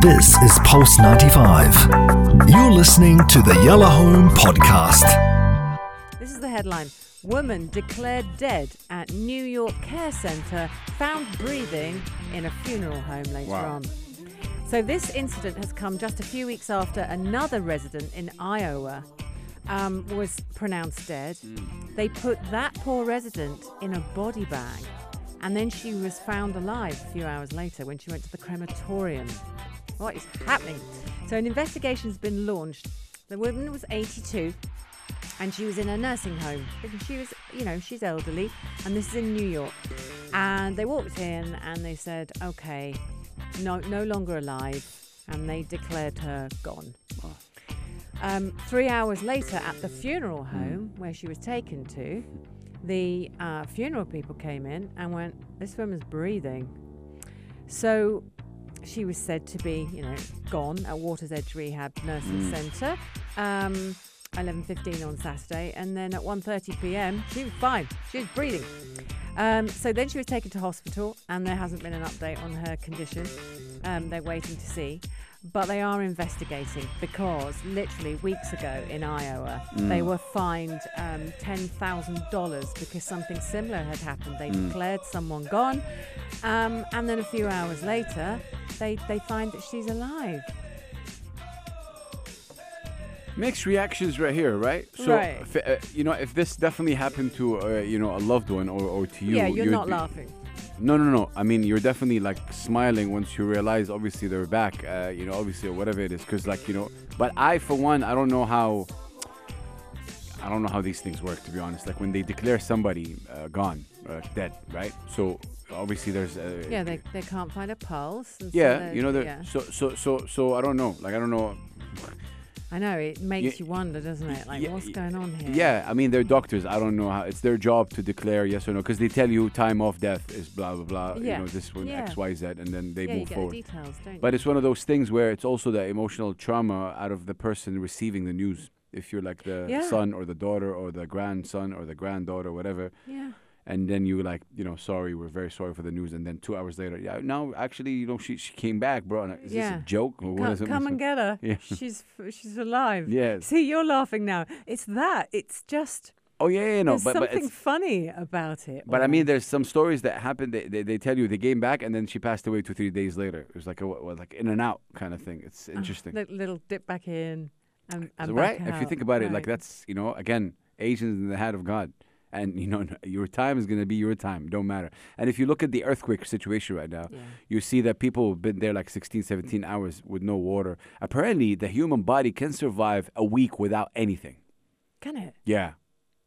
This is Pulse 95. You're listening to the Yellow Home Podcast. This is the headline Woman declared dead at New York Care Center, found breathing in a funeral home later Wow. on. So, this incident has come just a few weeks after another resident in Iowa um, was pronounced dead. They put that poor resident in a body bag, and then she was found alive a few hours later when she went to the crematorium. What is happening? So, an investigation's been launched. The woman was 82 and she was in a nursing home because she was, you know, she's elderly, and this is in New York. And they walked in and they said, "Okay, no, no longer alive," and they declared her gone. Um, three hours later, at the funeral home where she was taken to, the uh, funeral people came in and went, "This woman's breathing." So she was said to be, you know, gone at Waters Edge Rehab Nursing Centre. Um, 11:15 on Saturday, and then at 1:30 p.m. she was fine. She was breathing. Um, so then she was taken to hospital, and there hasn't been an update on her condition. Um, they're waiting to see, but they are investigating because literally weeks ago in Iowa, they were fined um, ten thousand dollars because something similar had happened. They declared someone gone, um, and then a few hours later, they they find that she's alive. Mixed reactions right here, right? So, Right. if, uh, you know, if this definitely happened to, uh, you know, a loved one or, or to you, yeah, you're not be- laughing. No, no, no. I mean, you're definitely like smiling once you realize, obviously, they're back. Uh, you know, obviously, or whatever it is, because, like, you know. But I, for one, I don't know how. I don't know how these things work, to be honest. Like when they declare somebody uh, gone, uh, dead, right? So obviously, there's. Uh, Yeah, they, they can't find a pulse. So Yeah, they're- you know, yeah. so so so so I don't know. Like I don't know. I know it makes Yeah, you wonder, doesn't it? Like, yeah, what's going on here? Yeah, I mean they're doctors. I don't know how it's their job to declare yes or no because they tell you time of death is blah blah blah. Yeah, You know this one yeah. X Y Z, and then they yeah, you move get forward. the details, don't But you? it's one of those things where it's also the emotional trauma out of the person receiving the news. If you're like the son or the daughter or the grandson or the granddaughter, whatever, yeah. And then you like, you know, sorry, we're very sorry for the news, and then two hours later, yeah, no, actually, you know, she she came back, bro. and Is this a joke or what Come, is it? come and get her. Yeah. She's she's alive. Yes. See, you're laughing now. It's that. It's just Oh yeah, yeah, no, there's but something funny about it. But I mean, there's some stories that happened. They, they, they tell you they came back and then she passed away two three days later. It was like a what, like in and out kind of thing. It's ah, interesting, Li- little dip back in and, and So, right? If you think about it, like that's you know again, Asians in the hand of God, and you know your time is gonna be your time. Don't matter. And if you look at the earthquake situation right now, Yeah. you see that people have been there like 16, 17 hours with no water. Apparently, the human body can survive a week without anything. Can it Yeah.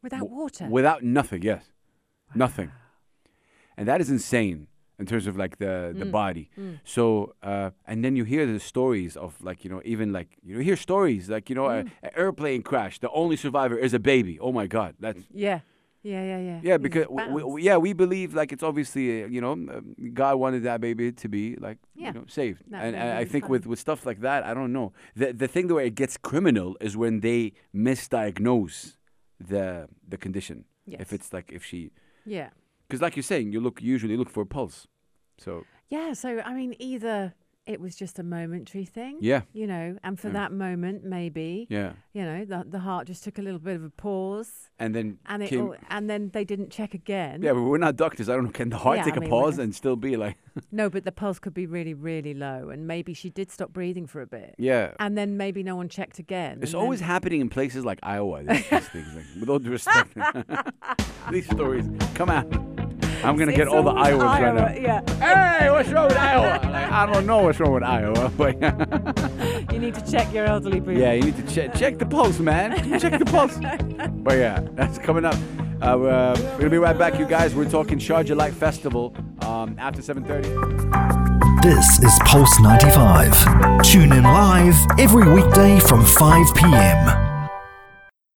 without W- water? Without nothing, yes. Nothing. And that is insane in terms of like the, Mm. the body. So, uh, and then you hear the stories of like, you know, even like, you know, hear stories like, you know, Mm. an airplane crash, the only survivor is a baby. Oh my God. That's, yeah. Yeah, yeah, yeah. yeah, because we, we, yeah, we believe like it's obviously, uh, you know, um, God wanted that baby to be like, Yeah. you know, saved. That and and I think with, with stuff like that, I don't know. The, the thing where it gets criminal is when they misdiagnose the, the condition. yes. If it's like, if she, yeah. because like you're saying, you look usually look for a pulse. So Yeah, so I mean, either it was just a momentary thing, yeah, you know, and for Yeah. that moment, maybe, yeah, you know, the the heart just took a little bit of a pause, and then and it, came. all, and then they didn't check again. yeah, but we're not doctors. I don't know. Can the heart Yeah, take I a mean, pause and still be like, No, but the pulse could be really, really low, and maybe she did stop breathing for a bit, yeah? and then maybe no one checked again. It's always then- happening in places like Iowa. These, these things, like, with all due respect, these stories. Come on, I'm gonna get all the always Iowans right now. Yeah, Hey, what's wrong with Iowa? Like, I don't know what's wrong with Iowa, but you need to check your elderly breathing. yeah, you need to check check the pulse, man. Check the pulse. But yeah, that's coming up. Uh, we're, uh, we're gonna be right back, you guys. We're talking Sharjah Light Festival um, after 7:30. This is Pulse 95. Tune in live every weekday from 5 p.m.